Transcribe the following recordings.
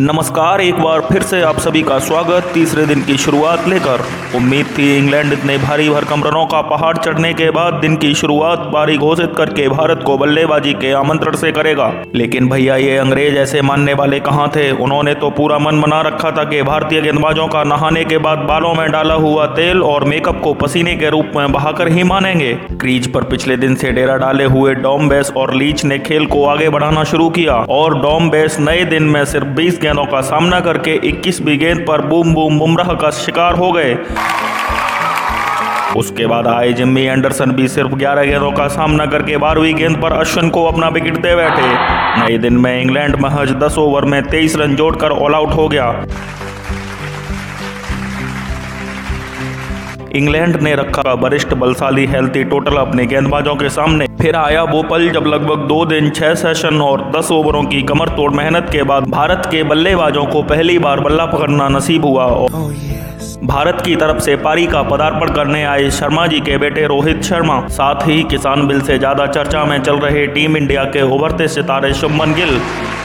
नमस्कार, एक बार फिर से आप सभी का स्वागत। तीसरे दिन की शुरुआत लेकर उम्मीद थी इंग्लैंड इतने भारी भरकम रनों का पहाड़ चढ़ने के बाद दिन की शुरुआत बारी घोषित करके भारत को बल्लेबाजी के आमंत्रण से करेगा। लेकिन भैया, ये अंग्रेज़ ऐसे मानने वाले कहाँ थे? उन्होंने तो पूरा मन बना रखा था कि भारतीय गेंदबाजों का नहाने के बाद बालों में डाला हुआ तेल और मेकअप को पसीने के रूप में बहाकर ही मानेंगे। क्रीज पर पिछले दिन से डेरा डाले हुए डॉम बेस और लीच ने खेल को आगे बढ़ाना शुरू किया और डॉम बेस नए दिन में सिर्फ़ बीस गेंदों का सामना करके 21वीं गेंद पर बूम बूम बुमराह का शिकार हो गए। उसके बाद आए जिम्मी एंडरसन भी सिर्फ़ 11 गेंदों का सामना करके बारहवीं गेंद पर अश्विन को अपना विकेट दे बैठे। नए दिन में इंग्लैंड महज 10 ओवर में 23 रन जोड़कर ऑल आउट हो गया। इंग्लैंड ने रखा वरिष्ठ बलशाली हेल्थी टोटल अपने गेंदबाजों के सामने। फिर आया वो पल जब लगभग दो दिन, छह सेशन और दस ओवरों की कमर तोड़ मेहनत के बाद भारत के बल्लेबाजों को पहली बार बल्ला पकड़ना नसीब हुआ। और भारत की तरफ़ से पारी का पदार्पण करने आए शर्मा जी के बेटे रोहित शर्मा, साथ ही किसान बिल से ज़्यादा चर्चा में चल रहे टीम इंडिया के उभरते सितारे शुभमन गिल।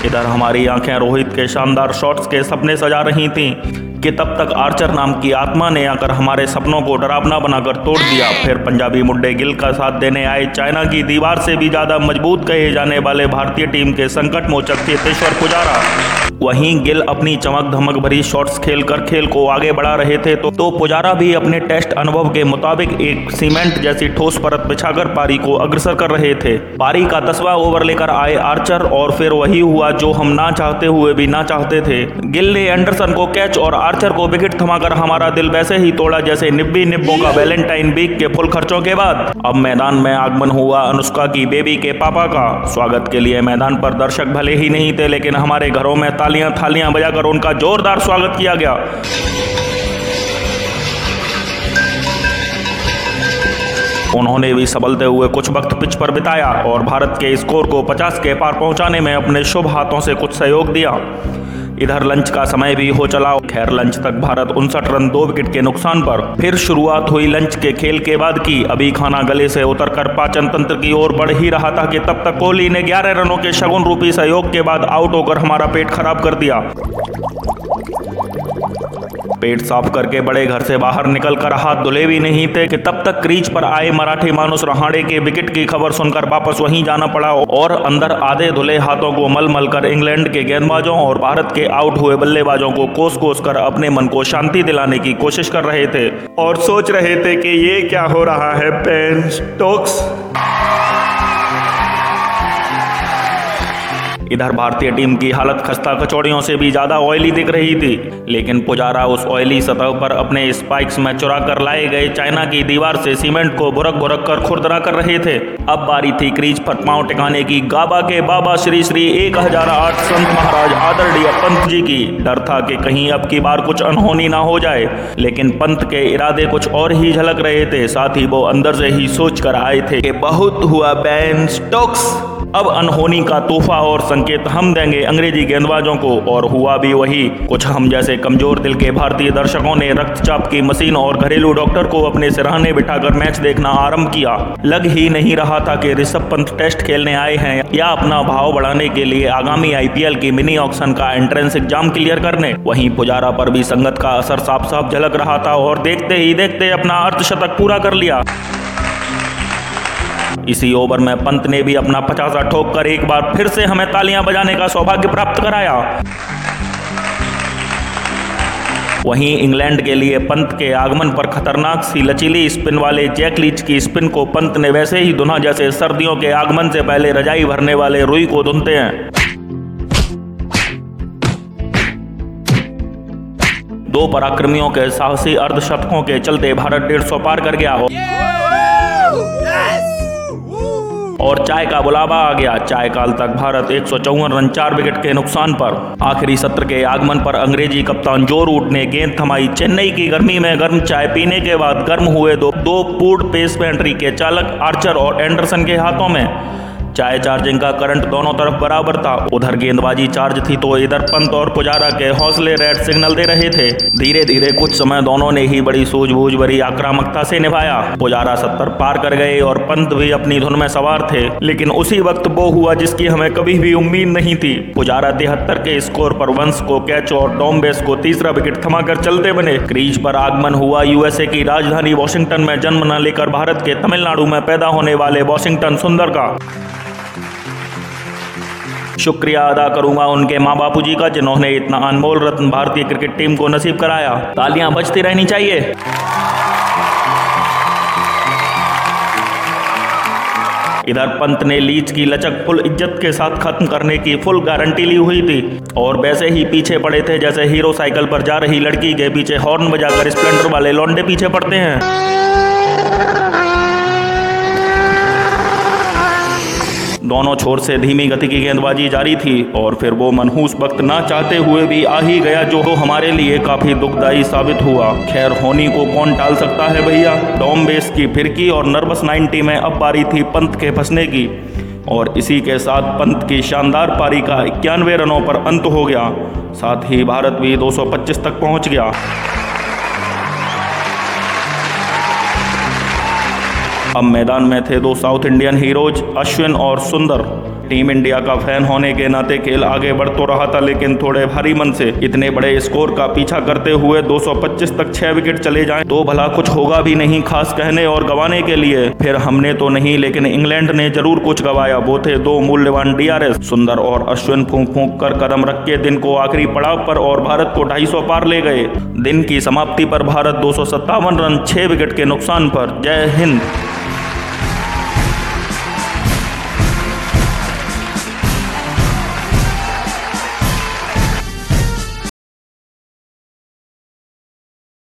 इधर हमारी आँखें रोहित के शानदार शॉट्स के सपने सजा रही थीं, कि तब तक आर्चर नाम की आत्मा ने आकर हमारे सपनों को डरावना बनाकर तोड़ दिया। फिर पंजाबी मुड्डे गिल का साथ देने आए चाइना की दीवार से भी ज़्यादा मज़बूत कहे जाने वाले भारतीय टीम के संकट मोचक चेतेश्वर पुजारा। वहीं गिल अपनी चमक धमक भरी शॉट्स खेलकर खेल को आगे बढ़ा रहे थे तो, तो पुजारा भी अपने टेस्ट अनुभव के मुताबिक एक सीमेंट जैसी ठोस परत बिछाकर पारी को अग्रसर कर रहे थे। पारी का दसवा ओवर लेकर आए आर्चर और फिर वही हुआ जो हम ना चाहते हुए भी ना चाहते थे। गिल ने एंडरसन को कैच और आर्चर को विकेट थमाकर हमारा दिल वैसे ही तोड़ा जैसे निब्बी निब्बों का वैलेंटाइन वीक के फुल खर्चों के बाद। अब मैदान में आगमन हुआ अनुष्का की बेबी के पापा का। स्वागत के लिए मैदान पर दर्शक भले ही नहीं थे लेकिन हमारे घरों में तालियाँ थालियाँ बजाकर उनका जोरदार स्वागत किया गया। उन्होंने भी संभलते हुए कुछ वक्त पिच पर बिताया और भारत के स्कोर को 50 के पार पहुँचाने में अपने शुभ हाथों से कुछ सहयोग दिया। इधर लंच का समय भी हो चला। खैर, लंच तक भारत उनसठ रन, दो विकेट के नुकसान पर फिर शुरुआत हुई लंच के खेल के बाद की। अभी खाना गले से उतरकर पाचन तंत्र की ओर बढ़ ही रहा था कि तब तक कोहली ने 11 रनों के शगुन रूपी सहयोग के बाद आउट होकर हमारा पेट खराब कर दिया। पेट साफ़ करके बड़े घर से बाहर निकल कर हाथ धुले भी नहीं थे कि तब तक क्रीज पर आए मराठी मानुस रहाड़े के विकेट की खबर सुनकर वापस वहीं जाना पड़ा और अंदर आधे धुले हाथों को मल मल कर इंग्लैंड के गेंदबाजों और भारत के आउट हुए बल्लेबाजों को कोस कोस कर अपने मन को शांति दिलाने की कोशिश कर रहे थे और सोच रहे थे कि ये क्या हो रहा है पेन स्टोक्स इधर भारतीय टीम की हालत खस्ता कचौड़ियों से भी ज़्यादा ऑयली दिख रही थी। लेकिन पुजारा उस ऑयली सतह पर अपने स्पाइक्स में चुरा कर लाए गए चाइना की दीवार से सीमेंट को बुरक बुरक कर खुरदरा कर रहे थे। अब बारी थी क्रीज पर पाँव टिकाने की। गाबा के बाबा श्री श्री एक हज़ार आठ संत महाराज आदरणीय पंत जी की डर था कि कहीं अब की बार कुछ अनहोनी ना हो जाए। लेकिन पंत के इरादे कुछ और ही झलक रहे थे। साथ ही वो अंदर से ही सोच कर आए थे कि बहुत हुआ बैन स्टोक्स। अब अनहोनी का तोहफा और संकेत हम देंगे अंग्रेज़ी गेंदबाजों को, और हुआ भी वही। कुछ हम जैसे कमज़ोर दिल के भारतीय दर्शकों ने रक्तचाप की मशीन और घरेलू डॉक्टर को अपने सिरहाने बिठाकर मैच देखना आरंभ किया। लग ही नहीं रहा था कि ऋषभ पंत टेस्ट खेलने आए हैं, या अपना भाव बढ़ाने के लिए आगामी आईपीएल की मिनी ऑक्शन का एंट्रेंस एग्ज़ाम क्लियर करने। वहीं पुजारा पर भी संगत का असर साफ़ साफ़ झलक रहा था, और देखते ही देखते अपना अर्धशतक पूरा कर लिया। इसी ओवर में पंत ने भी अपना पचासा ठोक कर एक बार फिर से हमें तालियाँ बजाने का सौभाग्य प्राप्त कराया। वहीं इंग्लैंड के लिए पंत के आगमन पर खतरनाक सी लचीली स्पिन वाले जैक लीच की स्पिन को पंत ने वैसे ही दुना जैसे सर्दियों के आगमन से पहले रजाई भरने वाले रुई को धुनते हैं। दो पराक्रमियों के साहसी अर्धशतकों के चलते भारत डेढ़ सौ पार कर गया हो। और चाय का बुलावा आ गया। चाय काल तक भारत एक सौ चौवन रन, चार विकेट के नुकसान पर। आखिरी सत्र के आगमन पर अंग्रेज़ी कप्तान जो रूट ने गेंद थमाई। चेन्नई की गर्मी में गर्म चाय पीने के बाद गर्म हुए दो दो पूर्ण पेस पेंट्री के चालक आर्चर और एंडरसन के हाथों में। चाहे चार्जिंग का करंट दोनों तरफ़ बराबर था। उधर गेंदबाजी चार्ज थी तो इधर पंत और पुजारा के हौसले रेड सिग्नल दे रहे थे। धीरे धीरे कुछ समय दोनों ने ही बड़ी सूझबूझ भरी आक्रामकता से निभाया। पुजारा सत्तर पार कर गए और पंत भी अपनी धुन में सवार थे, लेकिन उसी वक्त वो हुआ जिसकी हमें कभी भी उम्मीद नहीं थी। पुजारा तिहत्तर के स्कोर पर वंश को कैच और टॉम्बेस को तीसरा विकेट थमाकर चलते बने। क्रीज पर आगमन हुआ। यूएसए की राजधानी वॉशिंगटन में जन्म न लेकर भारत के तमिलनाडु में पैदा होने वाले वॉशिंगटन सुंदर का। शुक्रिया अदा करूँगा उनके माँ बापू जी का, जिन्होंने इतना अनमोल रत्न भारतीय क्रिकेट टीम को नसीब कराया। तालियाँ बजती रहनी चाहिए। इधर पंत ने लीच की लचक फुल इज़्ज़त के साथ खत्म करने की फुल गारंटी ली हुई थी। और वैसे ही पीछे पड़े थे, जैसे हीरो साइकिल पर जा रही लड़की के पीछे हॉर्न बजाकर स्प्लेंडर वाले लौंडे पीछे पड़ते हैं। दोनों छोर से धीमी गति की गेंदबाजी जारी थी और फिर वो मनहूस वक्त ना चाहते हुए भी आ ही गया, जो हमारे लिए काफ़ी दुखदायी साबित हुआ। खैर, होनी को कौन टाल सकता है भैया? डॉम बेस की फिरकी और नर्वस 90 में अब पारी थी पंत के फंसने की। और इसी के साथ पंत की शानदार पारी का इक्यानवे रनों पर अंत हो गया। साथ ही भारत भी 225 तक पहुँच गया। अब मैदान में थे दो साउथ इंडियन हीरोज, अश्विन और सुंदर। टीम इंडिया का फ़ैन होने के नाते खेल आगे बढ़ तो रहा था, लेकिन थोड़े भारी मन से इतने बड़े स्कोर का पीछा करते हुए 225 तक छह विकेट चले जाएँ। तो भला कुछ होगा भी नहीं, खास कहने और गवाने के लिए। फिर हमने तो नहीं, लेकिन इंग्लैंड ने ज़रूर कुछ गवाया। वो थे दो मूल्यवान डीआरएस, सुंदर और अश्विन फूंक फूंक कर कदम रख के दिन को आखिरी पड़ाव पर और भारत को ढाई पार ले गए। दिन की समाप्ति पर भारत दो सौ सत्तावन रन, छह विकेट के नुकसान पर। जय हिंद।